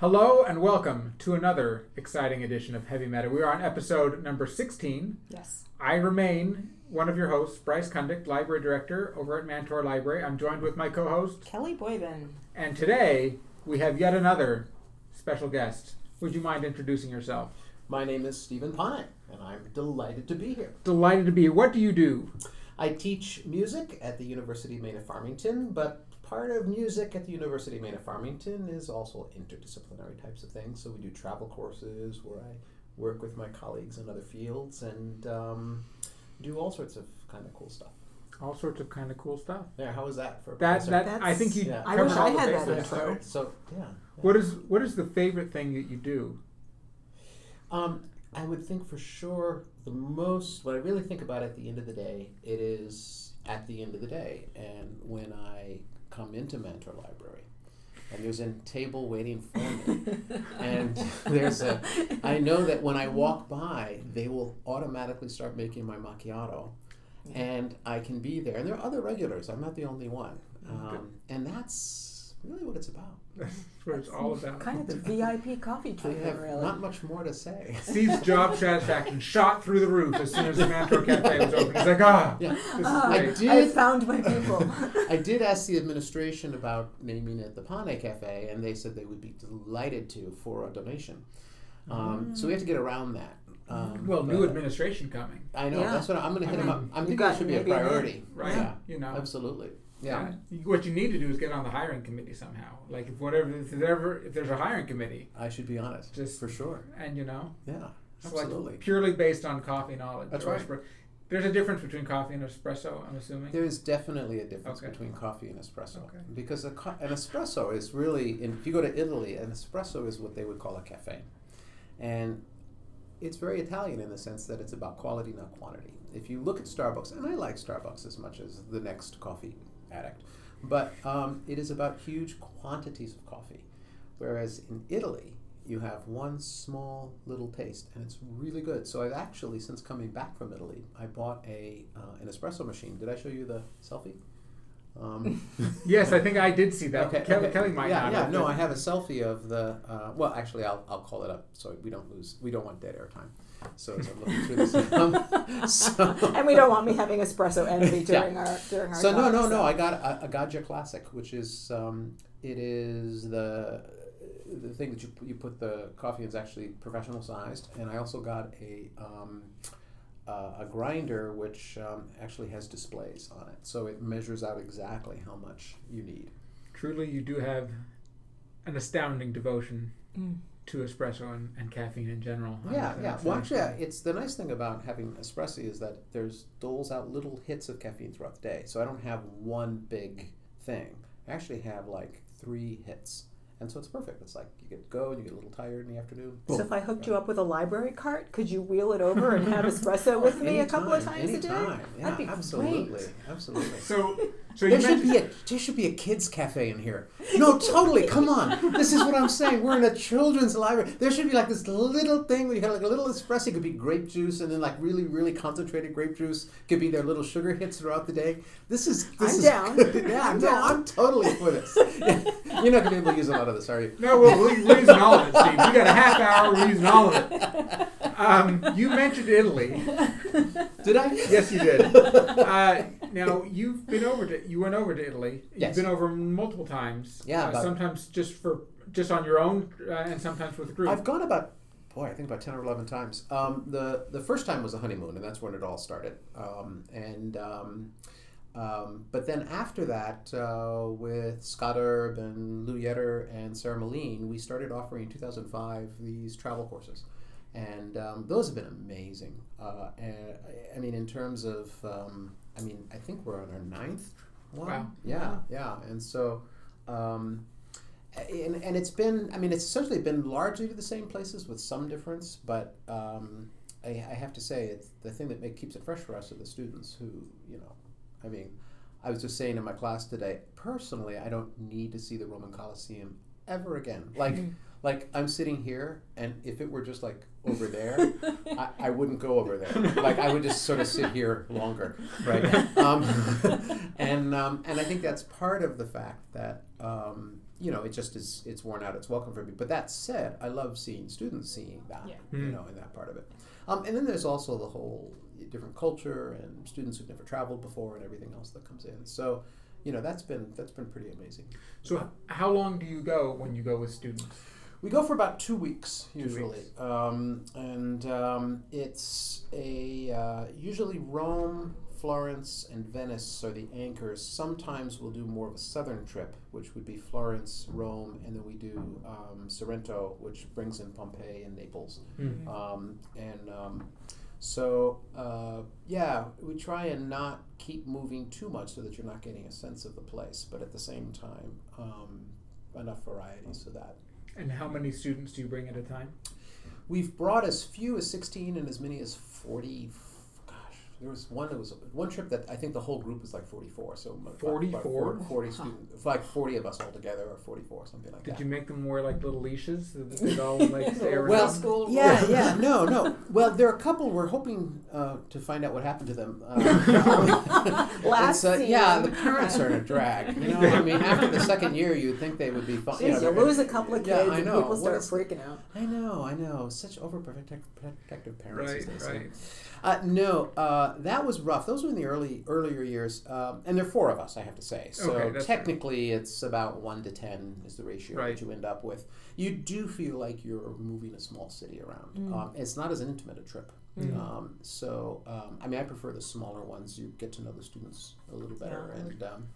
Hello and welcome to another exciting edition of Heavy Meta. We are on episode number 16. Yes. I remain one of your hosts, Bryce Kundick, Library Director over at Mantor Library. I'm joined with my co host, Kelly Boyven. and today we have yet another special guest. Would you mind introducing yourself? My name is Stephen Pane, and I'm delighted to be here. Delighted to be here. What do you do? I teach music at the University of Maine at Farmington, but part of music at the University of Maine at Farmington is also interdisciplinary types of things. So we do travel courses where I work with my colleagues in other fields and um, do all sorts of kind of cool stuff. All sorts of kind of cool stuff. There, how was that for a That, professor? that I think you. yeah. I covered wish all I the had that intro. So yeah. What is what is the favorite thing that you do? Um, I would think for sure the most, What I really think about at the end of the day, it is at the end of the day. And when I come into Mantor Library, and there's a table waiting for me, and there's a, I know that when I walk by, they will automatically start making my macchiato. And I can be there. And there are other regulars, I'm not the only one. Um, and that's really what it's about. That's what it's all about. Kind of the VIP coffee I treatment, have really. not much more to say. Steve's job satisfaction shot through the roof as soon as the Mantor Cafe was open. He's like, ah, Yeah. this is Ah, I did- I found my people. I did ask the administration about naming it the Pane Cafe, and they said they would be delighted to for a donation. Um, So we have to get around that. Um, Well, new administration coming, I know Yeah. that's what I'm going to I hit them up. I'm you thinking got should be a a priority. right? Yeah, You know, absolutely. Yeah. What you need to do is get on the hiring committee somehow. Like if whatever, if there's ever, if there's a hiring committee, I should be on it. Just- for sure. and you know, Yeah, absolutely. like purely based on coffee knowledge. That's right. espre- There's a difference between coffee and espresso. I'm assuming. There is definitely a difference Okay. between coffee and espresso Okay. because a co- an espresso is really, in, if you go to Italy, an espresso is what they would call a cafe, and it's very Italian in the sense that it's about quality, not quantity. If you look at Starbucks, and I like Starbucks as much as the next coffee addict, but um, it is about huge quantities of coffee, whereas in Italy. You have one small little taste, and it's really good. So I've actually, since coming back from Italy, I bought a uh, an espresso machine. Did I show you the selfie? Um, yes, I think I did see that. Okay, Kelly, okay. Kelly might yeah, not. yeah. No, I have a selfie of the. Uh, well, actually, I'll, I'll call it up so we don't lose. We don't want dead air time. So as I'm looking through this, um, so, and we don't want me having espresso envy Yeah. during our during our so no, talk, no, so. no. I got a, a Gaggia Classic, which is um, it is the the thing that you you put the coffee in is actually professional sized, and I also got a. Um, uh, a grinder which um, actually has displays on it, so it measures out exactly how much you need. Truly, you do have an astounding devotion Mm. To espresso and, and caffeine in general. I Yeah, must- I yeah. must Well, actually, yeah, it's the nice thing about having espresso is that there's doles out little hits of caffeine throughout the day. So I don't have one big thing. I actually have like three hits, and so it's perfect. It's like you get to go and you get a little tired in the afternoon. So if I hooked you up with a library cart, could you wheel it over and have espresso with me a couple of Anytime, times a day? Yeah, That'd be absolutely, great. absolutely. So, so There should be a there should be a kids cafe in here. No, totally. Come on. This is what I'm saying. We're in a children's library. There should be like this little thing where you have like a little espresso. It could be grape juice and then like really really concentrated grape juice could be their little sugar hits throughout the day. This is this I'm is down. good. Yeah, I'm no, down. I'm totally for this. Yeah. You're not gonna be able to use a lot of this, are you? No, well, we- we're using all of it, Steve. We got a half hour. We're using all of it. Um, you mentioned Italy. Did I? Yes, you did. Uh, now you've been over to you went over to Italy. Yes. You've been over multiple times. Yeah, Uh, sometimes just for just on your own, uh, and sometimes with a group. I've gone about, boy, I think about ten or eleven times. Um, the the first time was a honeymoon, and that's when it all started. Um, and um, um, but then after that, uh, with Scott Erb and Lou Yetter and Sarah Maline, we started offering in 2005 these travel courses. And um, those have been amazing. Uh, and, I mean, in terms of, um, I mean, I think we're on our ninth one. Wow. Yeah, yeah. And so, um, and, and it's been i mean it's essentially been largely to the same places with some difference but um, I, I have to say it's the thing that make, keeps it fresh for us are the students who you know i mean i was just saying in my class today personally i don't need to see the roman colosseum ever again like like i'm sitting here and if it were just like over there I, I wouldn't go over there like i would just sort of sit here longer right um, and um, and i think that's part of the fact that um, you know, it just is it's worn out. It's welcome for me. But that said, I love seeing students seeing that, Yeah. you Mm. know, in that part of it. Um, and then there's also the whole different culture and students who've never traveled before and everything else that comes in. So, you know, that's been that's been pretty amazing. So, how long do you go when you go with students? We go for about two weeks Two usually, weeks. Um, and um, it's a uh, usually Rome, Florence, and Venice are the anchors. Sometimes we'll do more of a southern trip, which would be Florence, Rome, and then we do um, Sorrento, which brings in Pompeii and Naples. Mm. Um, and um, so, uh, yeah, we try and not keep moving too much so that you're not getting a sense of the place, but at the same time, um, enough variety so that And how many students do you bring at a time? We've brought as few as 16 and as many as 40. Gosh, there was one that was one trip that I think the whole group was like 44. So about- about 44? 40 students, like 40 of us all together, or 44, something like Did that. Did you make them wear like little leashes so that they could all like stay around? Well, school Yeah, rules. yeah, no, no. Well, there are a couple. We're hoping uh, to find out what happened to them. Uh, Last uh, yeah, the parents are in a drag. You know, I mean, after the second year, you'd think they would be fine. Jeez, you they're- lose a couple of kids, Yeah, kids I and know. people What start is- freaking out. I know, I know. Such overprotective parents. as right, they say. Right. Uh, no, uh, that was rough. Those were in the early earlier years, um, and there are four of us, I have to say. So Okay, that's technically, it's about one to ten is the ratio Right. that you end up with. You do feel like you're moving a small city around. Mm. Um, it's not as intimate a trip. Mm. Um, so um, I mean, I prefer the smaller ones. You get to know the students a little better, Yeah. and um,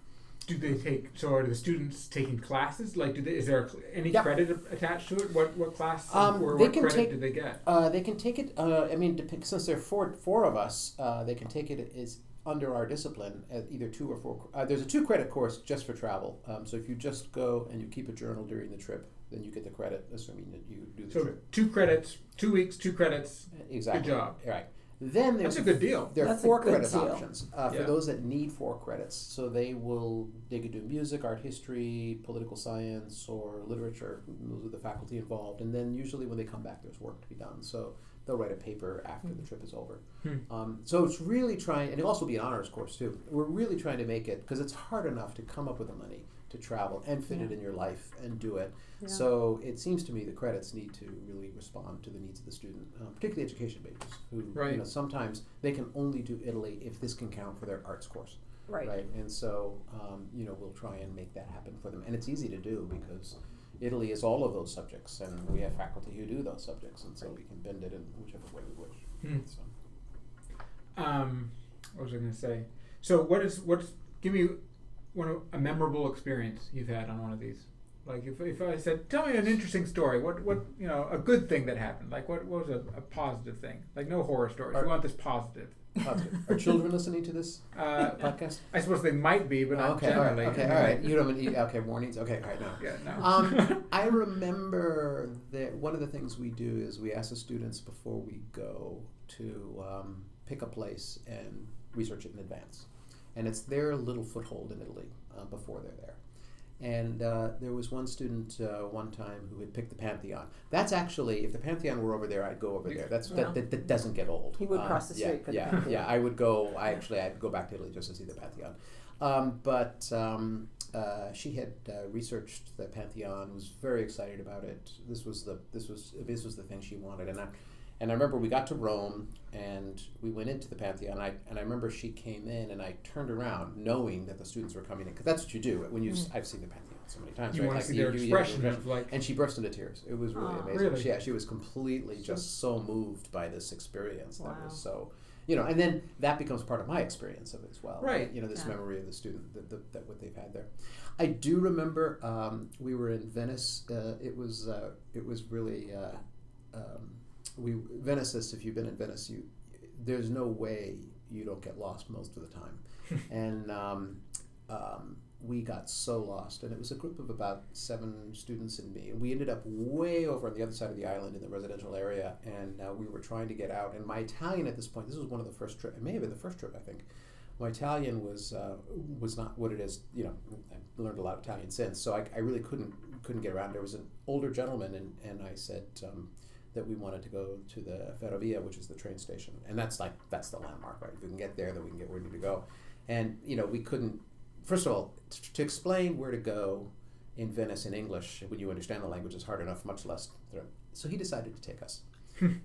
Do they take? So are the students taking classes? Like, do they? Is there any Yep. credit attached to it? What what class Um, or they what can credit take- do they get? Uh, they can take it. Uh, I mean, since there are four four of us, uh, they can take it as under our discipline as either two or four. Uh, there's a two credit course just for travel. Um, so if you just go and you keep a journal during the trip, then you get the credit, assuming that you do the So trip. two credits, two weeks, two credits. Exactly. job. Right. Then there's That's a good deal. There are That's a four good credit deal. options uh, for Yeah. those that need four credits. So they will they could do music, art history, political science, or literature. Those are the faculty involved. And then usually when they come back, there's work to be done. So they'll write a paper after the trip is over. Hmm. Um, so it's really trying, and it'll also be an honors course too. We're really trying to make it because it's hard enough to come up with the money to travel and fit it in your life and do it. Yeah. So it seems to me the credits need to really respond to the needs of the student, um, particularly education majors who, Right. you know, sometimes they can only do Italy if this can count for their arts course, Right. right? And so, um, you know, we'll try and make that happen for them, and it's easy to do because Italy is all of those subjects, and we have faculty who do those subjects, and so we can bend it in whichever way we wish. Hmm. So. Um, what was I going to say? So what is what's? Give me one of- a memorable experience you've had on one of these. Like if, if I said, tell me an interesting story. What what you know a good thing that happened? Like what, what was a, a positive thing? Like no horror stories. Are- we want this positive. Positive. Are children listening to this Uh, podcast? I suppose they might be, but not okay, all right, generally. okay, all right. You don't have okay warnings. Okay, all right, no. Yeah, no. Um, I remember that one of the things we do is we ask the students before we go to um, pick a place and research it in advance. And it's their little foothold in Italy uh, before they're there. And uh, there was one student uh, one time who had picked the Pantheon. That's actually, if the Pantheon were over there, I'd go over there. That's Yeah. that, that, that doesn't get old. He would Uh, cross the yeah, street for yeah, Pantheon. yeah. I would go. I actually, I'd go back to Italy just to see the Pantheon. Um, but um, uh, she had uh, researched the Pantheon, was very excited about it. This was the this was this was the thing she wanted, and I and I remember we got to Rome and we went into the Pantheon. I and I remember she came in, and I turned around knowing that the students were coming in because that's what you do when you. have I've seen the Pantheon so many times. you right? want Like to see their expression of like. and she burst into tears. It was really amazing. Really? Yeah, she was completely just so moved by this experience. That Wow. was so, you know, and then that becomes part of my experience of it as well. Right. You know, this Yeah. memory of the student, that, that, that what they've had there. I do remember um, we were in Venice. Uh, it was uh, it was really uh, um, we Venice is if you've been in Venice, you there's no way you don't get lost most of the time, and um, um, we got so lost, and it was a group of about seven students and me. And we ended up way over on the other side of the island in the residential area, and uh, we were trying to get out. And my Italian at this point, this was one of the first trip. It may have been the first trip, I think. My Italian was uh, was not what it is. You know, I learned a lot of Italian since, so I, I really couldn't couldn't get around. There was an older gentleman, and and I said. Um, that we wanted to go to the Ferrovia, which is the train station, and that's like that's the landmark, right? If we can get there, then we can get where we need to go. And you know, we couldn't. First of all, t- to explain where to go in Venice in English when you understand the language is hard enough, much less. So he decided to take us.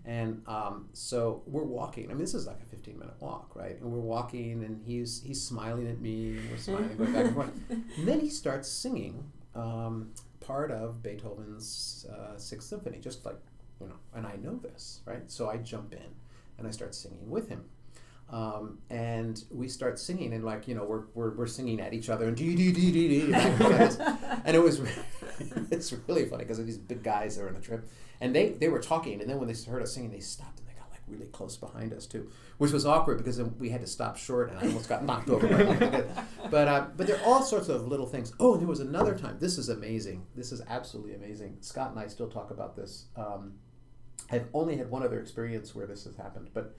and um, so we're walking. I mean, this is like a 15 minute walk, right? And we're walking, and he's he's smiling at me, and we're smiling, going back and forth. And then he starts singing um, part of Beethoven's uh, Sixth Symphony, just like you know. And I know this, right? So I jump in, and I start singing with him. Um, and we start singing and like you know we're, we're, we're singing at each other and dee dee dee dee dee and it was it's really funny because these big guys that are on a trip and they they were talking and then when they heard us singing they stopped and they got like really close behind us too which was awkward because then we had to stop short and I almost got knocked over by but uh, but there are all sorts of little things oh there was another time this is amazing this is absolutely amazing Scott and I still talk about this um, I've only had one other experience where this has happened but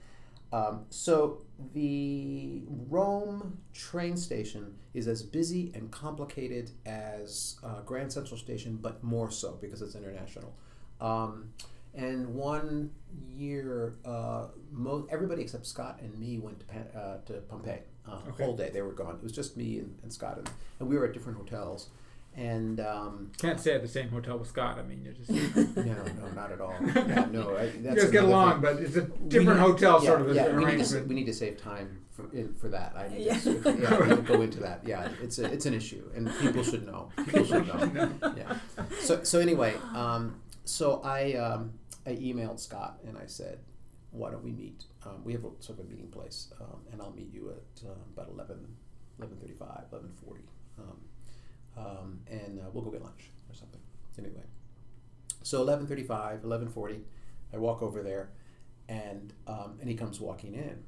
um, so the Rome train station is as busy and complicated as uh, Grand Central Station, but more so because it's international. Um, and one year, uh, mo- everybody except Scott and me went to, Pan- uh, to Pompeii. Uh, Okay. Whole day they were gone. It was just me and, and Scott, and, and we were at different hotels. And um, Can't stay at the same hotel with Scott. I mean, you're just no, no, not at all. Yeah, no, I, you that's guys get along, thing. but it's a different need- hotel yeah, sort of yeah, we need, to, arrangement. we need to save time for, for that. I need Yeah. to, yeah, I need to go into that. Yeah, it's a, it's an issue, and people should know. People should know. Yeah. So so anyway, um, so I um, I emailed Scott and I said, why don't we meet? Um, we have a sort of a meeting place, um, and I'll meet you at uh, about 11, 11.35, 11.40. Um, and uh, we'll go get lunch or something. Anyway, so 11.35, 11.40, I walk over there, and um, and he comes walking in,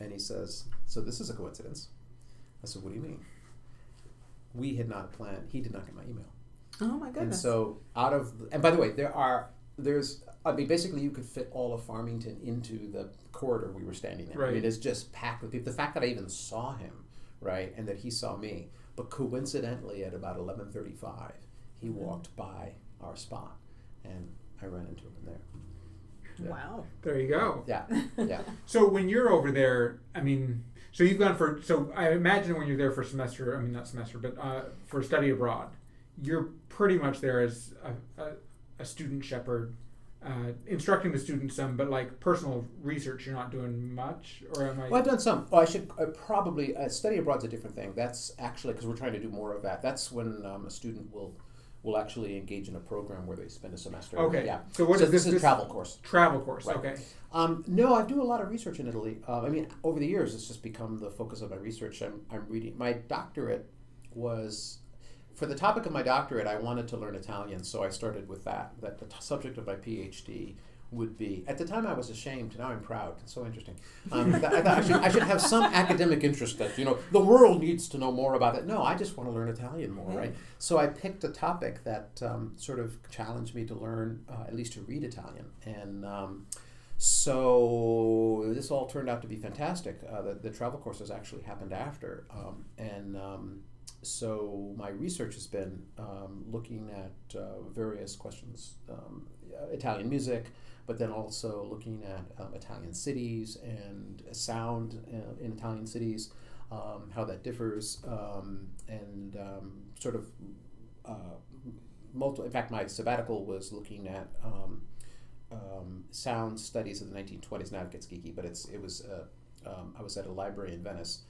and he says, "So this is a coincidence." I said, "What do you mean?" We had not planned. He did not get my email, Oh my and goodness. so out of the, and by the way, there are there's I mean basically you could fit all of Farmington into the corridor we were standing in. I mean it's just packed with people. The fact that I even saw him, right, and that he saw me, but coincidentally at about 11:35, he Mhm. walked by our spot, and I ran into him there. yeah. Wow. there you go. Yeah, yeah. So when you're over there, I mean, so you've gone for. So I imagine when you're there for semester, I mean not semester, but uh, for study abroad, you're pretty much there as a, a, a student shepherd, uh, instructing the students some, but like personal research, you're not doing much, or am I? Well, I've done some. Oh, I should uh, probably uh, study abroad's a different thing. That's actually because we're trying to do more of that. That's when um, a student will will actually engage in a program where they spend a semester. Okay. Yeah. So what so is this, this? is a travel course. travel course. Right. Okay. Um, no, I do a lot of research in Italy. Uh, I mean, over the years, it's just become the focus of my research. I'm, I'm reading. My doctorate was, for the topic of my doctorate, I wanted to learn Italian, so I started with that. That the t- subject of my PhD would be. At the time, I was ashamed. Now I'm proud. It's so interesting. Um, that- I thought I should, I should have some academic interest that you know the world needs to know more about it. No, I just want to learn Italian more, right? So I picked a topic that um, sort of challenged me to learn, uh, at least to read Italian, and. Um, so this all turned out to be fantastic. Uh, the, the travel courses actually happened after, um, and um, so my research has been um, looking at uh, various questions, um, Italian music, but then also looking at um, Italian cities and sound uh, in Italian cities, um, how that differs, um, and um, sort of uh, multiple. In fact, my sabbatical was looking at. Sound studies of the 1920s. Now it gets geeky, but it's it was. Uh, I was at a library in Venice,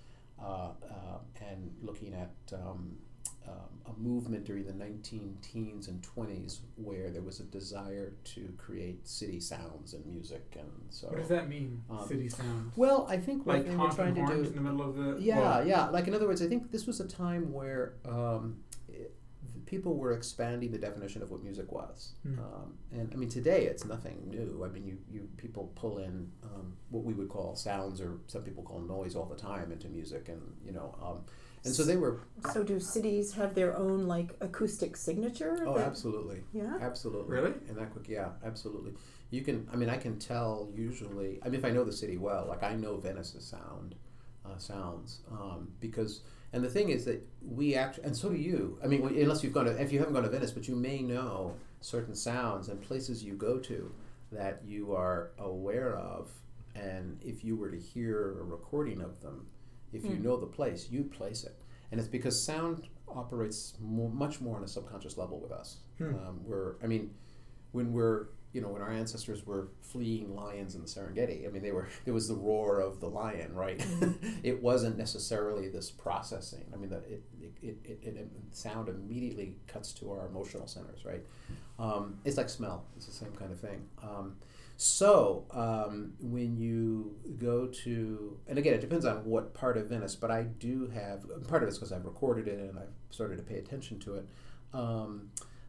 and looking at um, um, a movement during the 19 teens and 20s where there was a desire to create city sounds and music, and so. What does that mean? Um, City sounds. Well, I think what Like they were trying to do. in the middle of the. Yeah, well, yeah. Like in other words, I think this was a time where um, people were expanding the definition of what music was. Hmm. Um, and I mean, today it's nothing new. I mean, you, you people pull in um, what we would call sounds, or some people call noise, all the time into music, and you know, um, and so they were. So do cities have their own like acoustic signature? Oh, that- absolutely, Yeah. absolutely. Really? And that quick, yeah, absolutely. You can. I mean, I can tell usually. I mean, if I know the city well, like I know Venice's sound, uh, sounds, um, because. And the thing is that we actually, and so do you. I mean, unless you've gone to, if you haven't gone to Venice, but you may know certain sounds and places you go to that you are aware of. And if you were to hear a recording of them, if you Hmm. know the place, you place it. And it's because sound operates more, much more on a subconscious level with us. Hmm. Um, we're, I mean, when we're, you know, when our ancestors were fleeing lions in the Serengeti, I mean, they were, it was the roar of the lion, right? it wasn't necessarily this processing. I mean, that it, it, it, it, sound immediately cuts to our emotional centers, right? Um, it's like smell. It's the same kind of thing. Um, so um, when you go to, and again, it depends on what part of Venice, but I do have part of it's because I've recorded it and I've started to pay attention to it.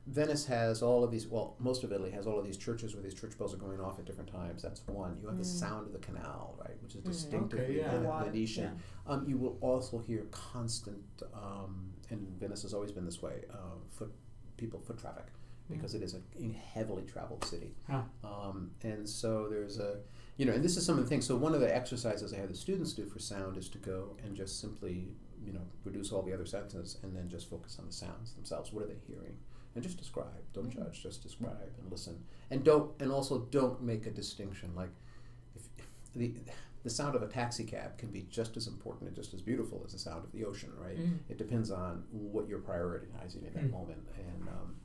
Venice has all of these. Well, most of Italy has all of these churches where these church bells are going off at different times. That's one. You have the Mm. sound of the canal, right, which is Mm. distinctively Okay, yeah. Ven- The water, Venetian. yeah. Um, you will also hear constant, um, and Venice has always been this way. Uh, foot people, foot traffic, because it is a heavily traveled city. Huh. Um, and so there's a, you know, and this is some of the things. So one of the exercises I have the students do for sound is to go and just simply, you know, reduce all the other sentences and then just focus on the sounds themselves. What are they hearing? And just describe. Don't judge. Just describe and listen. And don't. And also don't make a distinction. Like, if the the sound of a taxi cab can be just as important and just as beautiful as the sound of the ocean, right? Mm. It depends on what you're prioritizing in that Mm. moment. And um,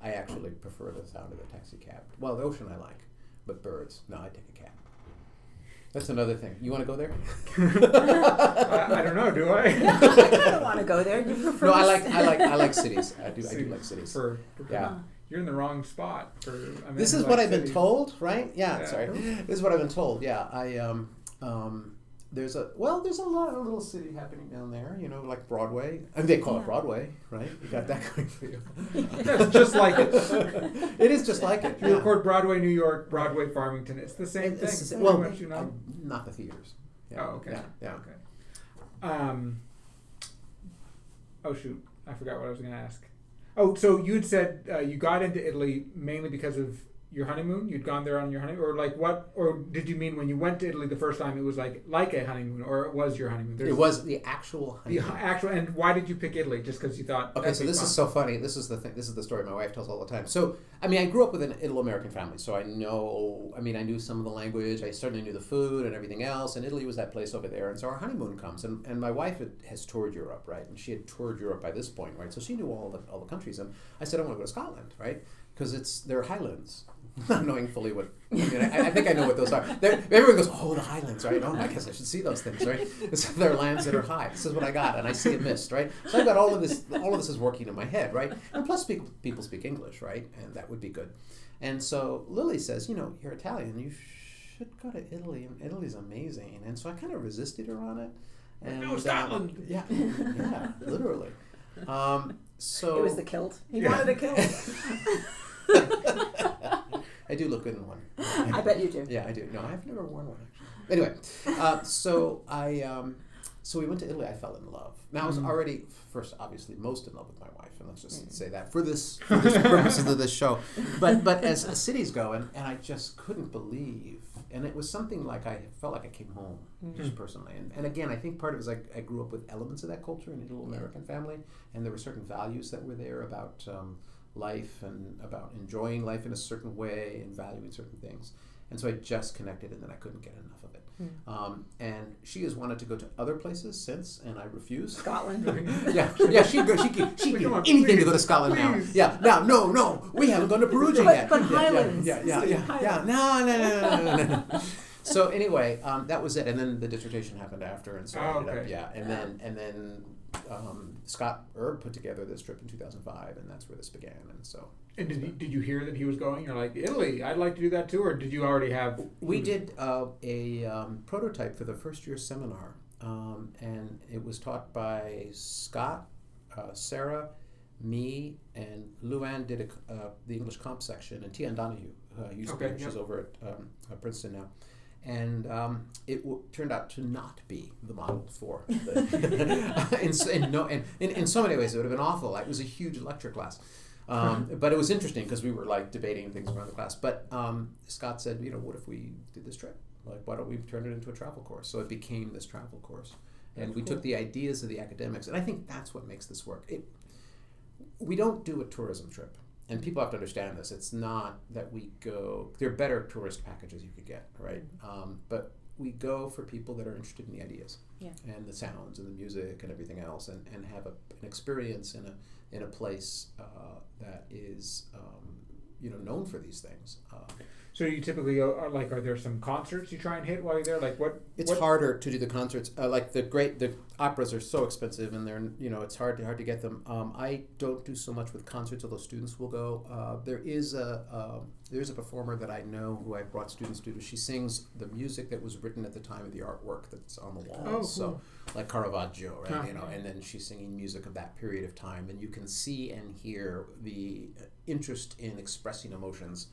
I actually prefer the sound of the taxi cab. Well, the ocean I like, but birds, no, I take a cab. That's another thing. You want to go there? I, I don't know. Do I? Yeah, I kind of want to go there. You prefer no, I like I like I like cities. I do I do like cities. For, for Yeah. You're in the wrong spot. For, I mean, This is like what I've been told, right? Yeah, Yeah. sorry. This is what I've been told. Yeah, I um um there's a well, there's a lot of little city happening down there. You know, like Broadway. I mean, they call Yeah. it Broadway, right? You got that going for you. That's just like it. it is just like it. If you yeah. record Broadway, New York, Broadway, Farmington, it's the same It- thing. the same- pretty well, much, you know. not the theaters. Yeah. Oh, okay. Yeah, yeah. Okay. Um. Oh shoot! I forgot what I was going to ask. Oh, so you had said uh, you got into Italy mainly because of your honeymoon. You'd gone there on your honeymoon, or like what? Or did you mean when you went to Italy the first time, it was like like a honeymoon, or it was your honeymoon? It was the actual. honeymoon. the actual. And why did you pick Italy? Just because you thought? Okay, so this fun. is so funny. This is the thing. This is the story my wife tells all the time. So, I mean, I grew up with an Italo-American family, so I know. I mean, I knew some of the language. I certainly knew the food and everything else. And Italy was that place over there. And so our honeymoon comes, and, and my wife had, has toured Europe, right? And she had toured Europe by this point, right? So she knew all the all the countries. And I said, I want to go to Scotland, right? Because it's they're highlands. Not knowing fully what I mean, I, I think I know what those are. They're, everyone goes, "Oh, the Highlands, right? Oh, I guess I should see those things, right? So they're lands that are high. This is what I got, and I see a mist, right? So I've got all of this. All of this is working in my head, right? And plus, people, people speak English, right? And that would be good. And so Lily says, "You know, you're Italian. You should go to Italy. And Italy's amazing." And so I kind of resisted her on it. And No, um, Scotland. yeah, yeah, literally. Um, so It was the kilt. He Yeah. wanted a kilt. I do look good in one. I bet you do. Yeah, I do. No, I've never worn one actually. Anyway, uh, so I um, so we went to Italy. I fell in love. Now I was Mhm. already first, obviously, most in love with my wife, and let's just Mm. say that for this for this purposes of this show. But but as cities go, and, and I just couldn't believe, and it was something like I felt like I came home, just personally. And, and again, I think part of it is I, I grew up with elements of that culture in an Italo American family, and there were certain values that were there about. Um, life and about enjoying life in a certain way and valuing certain things. And so I just connected and then I couldn't get enough of it. Mm. Um, and she has wanted to go to other places since, and I refuse. Scotland. yeah, yeah, she'd go. She could, she'd Come on, anything to go to Scotland please. now. Yeah, now, no, no, we haven't gone to Perugia But- yet. but Yeah, yeah, Highlands. Yeah, yeah, yeah, yeah. No, no, no, no, no, no, no. So anyway, um, that was it, and then the dissertation happened after, and so I Oh, ended up, yeah, and then and then um, Scott Erb put together this trip in 2005, and that's where this began, and so And did you, did you hear that he was going? You're like Italy. I'd like to do that too, or did you already have? We did uh, a um, prototype for the first year seminar, um, and it was taught by Scott, uh, Sarah, me, and Luann did a, uh, the English comp section, and Tian Donahue, uh, used to Okay, here. yep. she's over at um, uh, Princeton now. And um, it w- turned out to not be the model for the, in, s- in, no, in so many ways it would have been awful. It was a huge lecture class. Um, but it was interesting because we were like debating things around the class. But um, Scott said, you know, what if we did this trip? Like, why don't we turn it into a travel course? So it became this travel course, and That's we cool. took the ideas of the academics, and I think that's what makes this work. It, we don't do a tourism trip, and people have to understand this. It's not that we go. There are better tourist packages you could get, right? Um, but we go for people that are interested in the ideas Yeah. and the sounds and the music and everything else, and, and have a, an experience in a in a place uh, that is um, you know known for these things. Uh, So you typically are like, are there some concerts you try and hit while you're there? Like what? it's what, harder to do the concerts. Uh, like the great the operas are so expensive, and they're you know it's hard to hard to get them. Um, I don't do so much with concerts, although students will go. Uh, there is a um there is a performer that I know who I brought students to. She sings the music that was written at the time of the artwork that's on the wall. Oh, So like Caravaggio, right? Huh. You know, and then she's singing music of that period of time, and you can see and hear the uh, interest in expressing emotions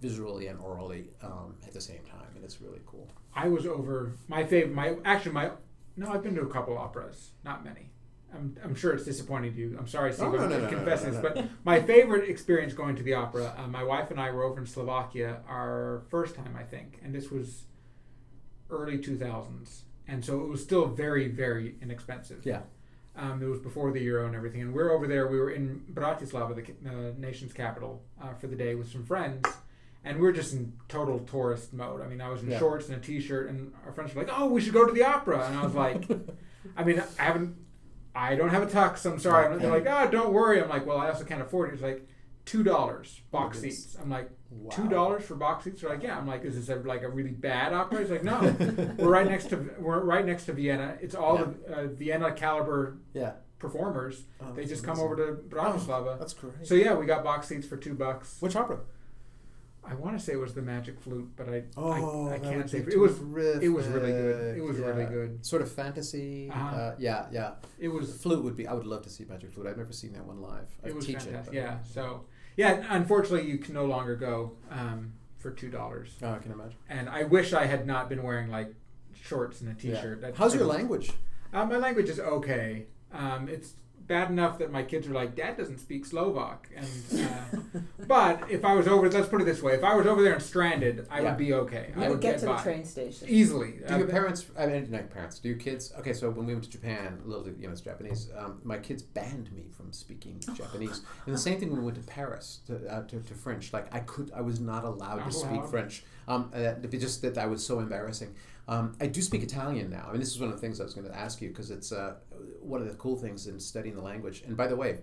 visually and orally um, at the same time, and it's really cool. I was over my favorite. My actually my no, I've been to a couple operas, not many. I'm, I'm sure it's disappointing to you. I'm sorry, Steve. Oh, no, I'm no, no, no, confessing this, but my favorite experience going to the opera. Uh, my wife and I were over in Slovakia our first time, I think, and this was early 2000s, and so it was still very, very inexpensive. Yeah. Um, it was before the euro and everything, and we're over there. We were in Bratislava, the uh, nation's capital, uh, for the day with some friends, and we were just in total tourist mode. I mean, I was in Yeah. shorts and a t-shirt, and our friends were like, "Oh, we should go to the opera," and I was like, "I mean, I haven't, I don't have a tux. I'm sorry." And they're like, "Oh, don't worry." I'm like, "Well, I also can't afford it." It's like two dollars box Goodness. seats. I'm like, Wow. two dollars for box seats? They're like, "Yeah." I'm like, "Is this a, like a really bad opera?" He's like, "No, we're right next to we're right next to Vienna. It's all the uh, Vienna caliber Yeah. performers. Oh, they just come over to Bratislava. That's great. So yeah, we got box seats for two bucks. Which opera? I want to say it was the Magic Flute, but I Oh, I, I can't say it was terrific. it was really good. It was Yeah. really good. Sort of fantasy. Uh-huh. Uh, yeah, yeah. it was Flute would be. I would love to see Magic Flute. I've never seen that one live. I it was teach fantastic. it. but- yeah. So yeah, unfortunately, you can no longer go um, for two dollars. Oh, I can imagine. And I wish I had not been wearing like shorts and a Yeah. t-shirt. That- How's your language? Uh, my language is okay. Um, it's bad enough that my kids are like, "Dad doesn't speak Slovak," and uh, but if I was over, let's put it this way: if I was over there and stranded, I Yeah. would be okay. You I would would get get to the train station. easily. Do Uh, your parents? I mean, not your parents. Do your kids? Okay, so when we went to Japan, a little, bit, you know, it's Japanese. Um, my kids banned me from speaking Japanese, and the same thing when we went to Paris to, uh, to, to French. Like I could, I was not allowed Not to speak. French. Um, uh, it just that I was so embarrassing. Um, I do speak Italian now. I mean, this is one of the things I was going to ask you because it's uh, one of the cool things in studying the language. And by the way,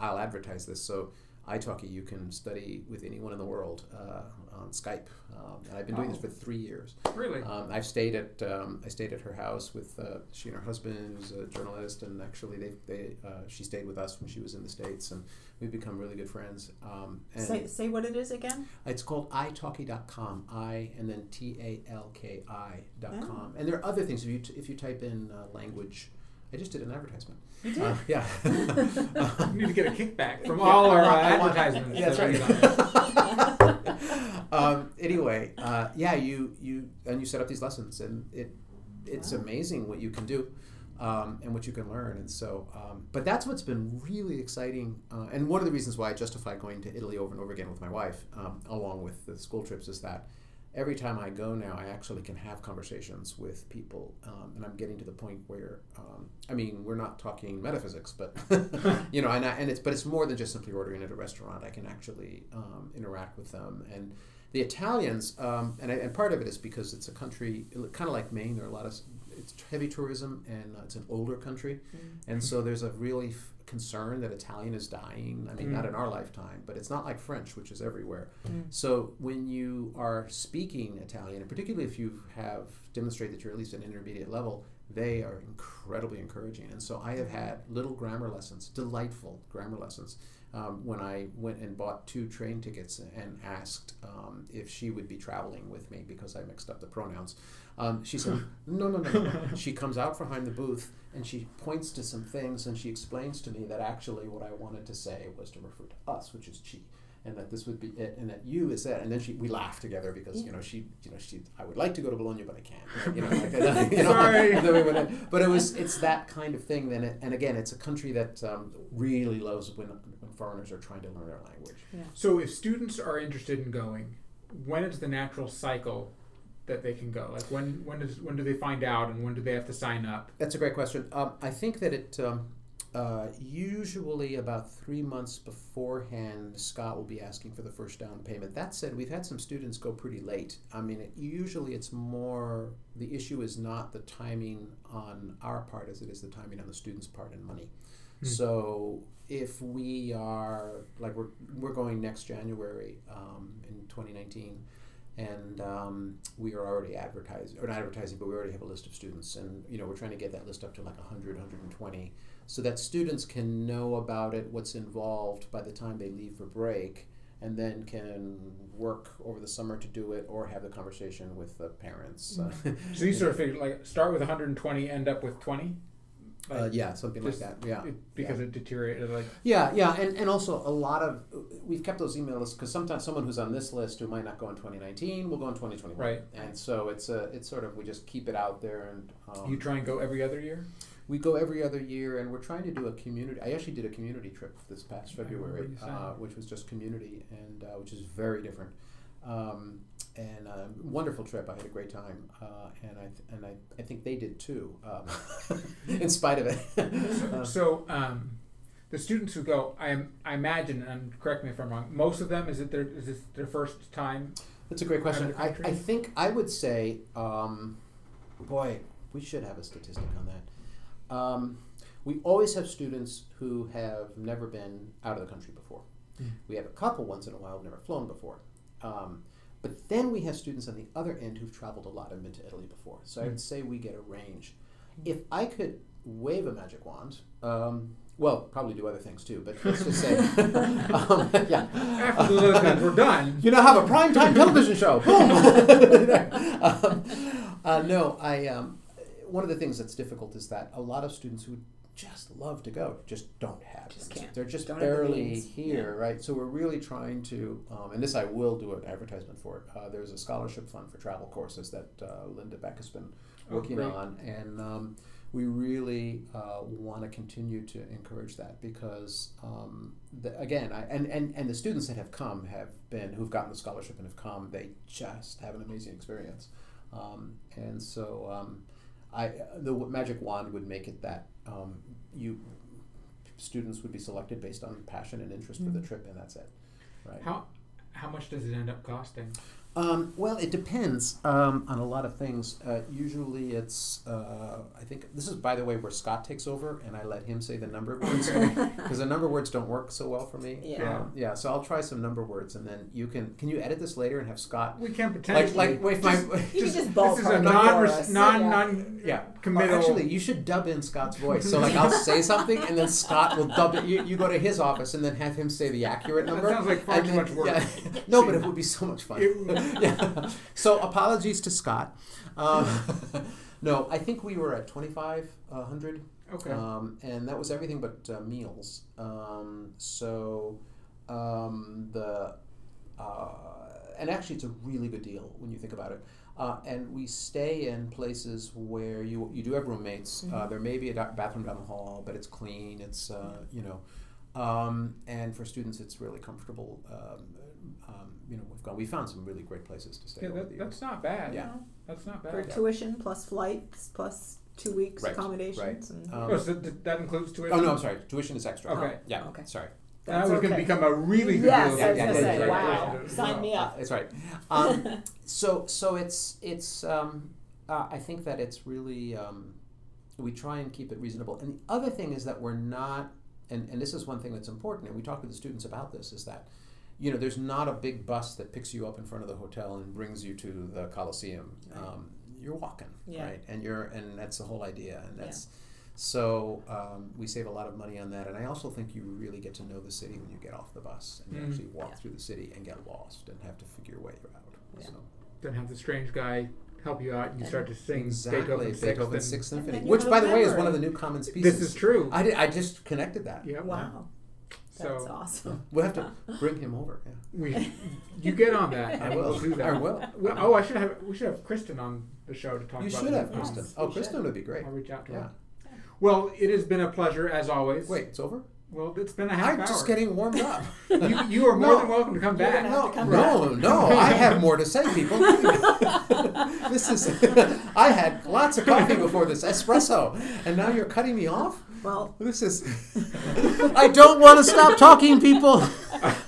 I'll advertise this. So italki you can study with anyone in the world uh, on Skype, um, and I've been doing this Oh. for three years. really. Um, I've stayed at um, I stayed at her house with uh, she and her husband, who's a journalist, and actually they they uh, she stayed with us when she was in the states, and we've become really good friends. Um, and Say, say what it is again. it's called italki.com, I and then T A L K I dot Oh. and there are other things if you t- if you type in uh, language. I just did an advertisement. You did. Uh, yeah. we need to get a kickback from all our uh, advertisements. Yeah, that's that we got. right. um, anyway, uh, yeah, you you and you set up these lessons, and it it's Wow. amazing what you can do. Um, and what you can learn, and so, um, but that's what's been really exciting, uh, and one of the reasons why I justify going to Italy over and over again with my wife, um, along with the school trips, is that every time I go now, I actually can have conversations with people, um, and I'm getting to the point where, um, I mean, we're not talking metaphysics, but you know, and I, and it's but it's more than just simply ordering at a restaurant. I can actually um, interact with them, and the Italians, um, and I, and part of it is because it's a country kind of like Maine. There are a lot of it's heavy tourism, and uh, it's an older country, and so there's a really f- concern that Italian is dying. I mean, not Mm. in our lifetime, but it's not like French, which is everywhere. Mm. So when you are speaking Italian, and particularly if you have demonstrated that you're at least an intermediate level, they are incredibly encouraging. And so I have had little grammar lessons, delightful grammar lessons. Um, when I went and bought two train tickets and asked um, if she would be traveling with me because I mixed up the pronouns, um, she said, no, no, no, no. she comes out from behind the booth and she points to some things and she explains to me that actually what I wanted to say was to refer to us, which is chi and that this would be it, and that you is that, and then she we laugh together because you know she you know she I would like to go to Bologna but I can't you know, like, you know Sorry. and then we went in. but it was it's that kind of thing then it, and again it's a country that um, really loves when, when foreigners are trying to learn their language Yeah. So, if students are interested in going, when is the natural cycle that they can go? Like, when when does when do they find out, and when do they have to sign up? That's a great question. Um, I think that it. Um, uh, usually about three months beforehand, Scott will be asking for the first down payment. That said, we've had some students go pretty late. I mean, it, usually it's more the issue is not the timing on our part as it is the timing on the student's part and money. Hmm. So if we are like we're we're going next January um, in 2019 and um, we are already advertising or not advertising but we already have a list of students. And you know we're trying to get that list up to like 100 120 so that students can know about it what's involved by the time they leave for break and then can work over the summer to do it or have the conversation with the parents. So you sort of figure like start with 120, end up with 20. Uh, yeah something Just like that yeah It, because it deteriorated. Like Yeah, yeah, and, and also a lot of we've kept those email lists because sometimes someone who's on this list who might not go in 2019 will go in 2021. Right. And so it's a it's sort of we just keep it out there and um, you try and go every other year. we go every other year and we're trying to do a community. I actually did a community trip this past February, uh, which was just community and uh, which is very different. Um, and uh, wonderful trip. I had a great time, uh, and I th- and I, I think they did too, um, in spite of it. So, Uh, so um, the students who go, I am, I imagine, and correct me if I'm wrong. Most of them is it their is this their first time? That's a great question. Out of the I. I think I would say, um, boy, we should have a statistic on that. Um, we always have students who have never been out of the country before. Mm. We have a couple once in a while who've never flown before. Um, but then we have students on the other end who've traveled a lot and been to Italy before. So I would say we get a range. If I could wave a magic wand, um, well, probably do other things too, but let's just say, um, yeah. After the little guys, we're done. You now have a prime time television show. Boom. um, uh, no, I. Um, one of the things that's difficult is that a lot of students who just love to go just don't have. Just them. can't. They're just Don't have the barely means. here, right? So we're really trying to, um, and this I will do an advertisement for. it. Uh, there's a scholarship fund for travel courses that uh, Linda Beck has been Oh, working great. on, and um, we really uh, want to continue to encourage that because um, the, again I, and, and, and the students that have come have been who've gotten the scholarship and have come they just have an amazing experience um, and so um, I the magic wand would make it that um, you students would be selected based on passion and interest for the Mm. trip and that's it right How how much does it end up costing? Um, well, it depends um, on a lot of things. Uh, usually, it's uh, I think this is by the way where Scott takes over, and I let him say the number words because the number words don't work so well for me. Yeah. Um, yeah. So I'll try some number words, and then you can can you edit this later and have Scott We can like potentially like wait my You can just this is a ballpark non it non Yeah. non yeah. committal. Well, actually, you should dub in Scott's voice. So like I'll say something, and then Scott will dub it. You, you go to his office, and then have him say the accurate That number. sounds like far and too then- much work. yeah. no, but it would be so much fun. Yeah. So apologies to Scott. Um, no, I think we were at twenty five hundred, okay. um, and that was everything but uh, meals. Um, so um, the uh, and actually, it's a really good deal when you think about it. Uh, and we stay in places where you you do have roommates. Uh, Mhm. there may be a bathroom down the hall, but it's clean. It's uh, you know, um, and for students, it's really comfortable. Um, um, you know, we've gone. we found some really great places to stay yeah, over that, the that's not bad. Yeah. That's not bad. For bad. tuition plus flights plus two weeks Right, accommodations. right. And Um, oh, so th- that includes tuition. Oh no, I'm sorry. Tuition is extra. Okay. Yeah. Okay. Sorry. That that's was going to become a really good Yes, deal. I was gonna say, wow. right, right. Sign me up. That's right. Um, so so it's it's um, uh, I think that it's really um, we try and keep it reasonable. And the other thing is that we're not, and, and this is one thing that's important, and we talk to the students about this, is that you know there's not a big bus that picks you up in front of the hotel and brings you to the Coliseum. Right. Um, you're walking, Yeah. right? And you're and that's the whole idea, and that's. So um, we save a lot of money on that, and I also think you really get to know the city when you get off the bus and you Mm. actually walk Yeah. through the city and get lost and have to figure your way out. Yeah. So. Then have the strange guy help you out, and you start to sing Exactly, Beethoven's Beethoven's Sixth. Sixth Symphony, which, by a the way, is one of the new Commons and- pieces. This is true. I, did, I just connected that. yeah. Wow. That's So awesome. We'll have to bring him over. Yeah. we, you get on that. I will. Do that. I will. We- oh, I should have. We should have Kristen on the show to talk about. You about. should have Kristen. we Oh, should. Kristen would be great. I'll reach out to Yeah. her. Well, it has been a pleasure as always. Wait, it's over? Well, it's been a half I'm hour. just getting warmed up. you, you are more no, than welcome to come back. No, come no, back. no, I have more to say, people. this is. I had lots of coffee before this espresso, and now you're cutting me off. Well, this is. I don't want to stop talking, people.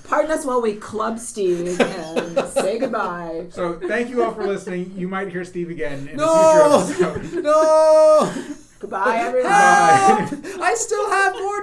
Pardon us while we club Steve and say goodbye. So, thank you all for listening. You might hear Steve again in no! a future episode. No. Goodbye, everyone. I still have more.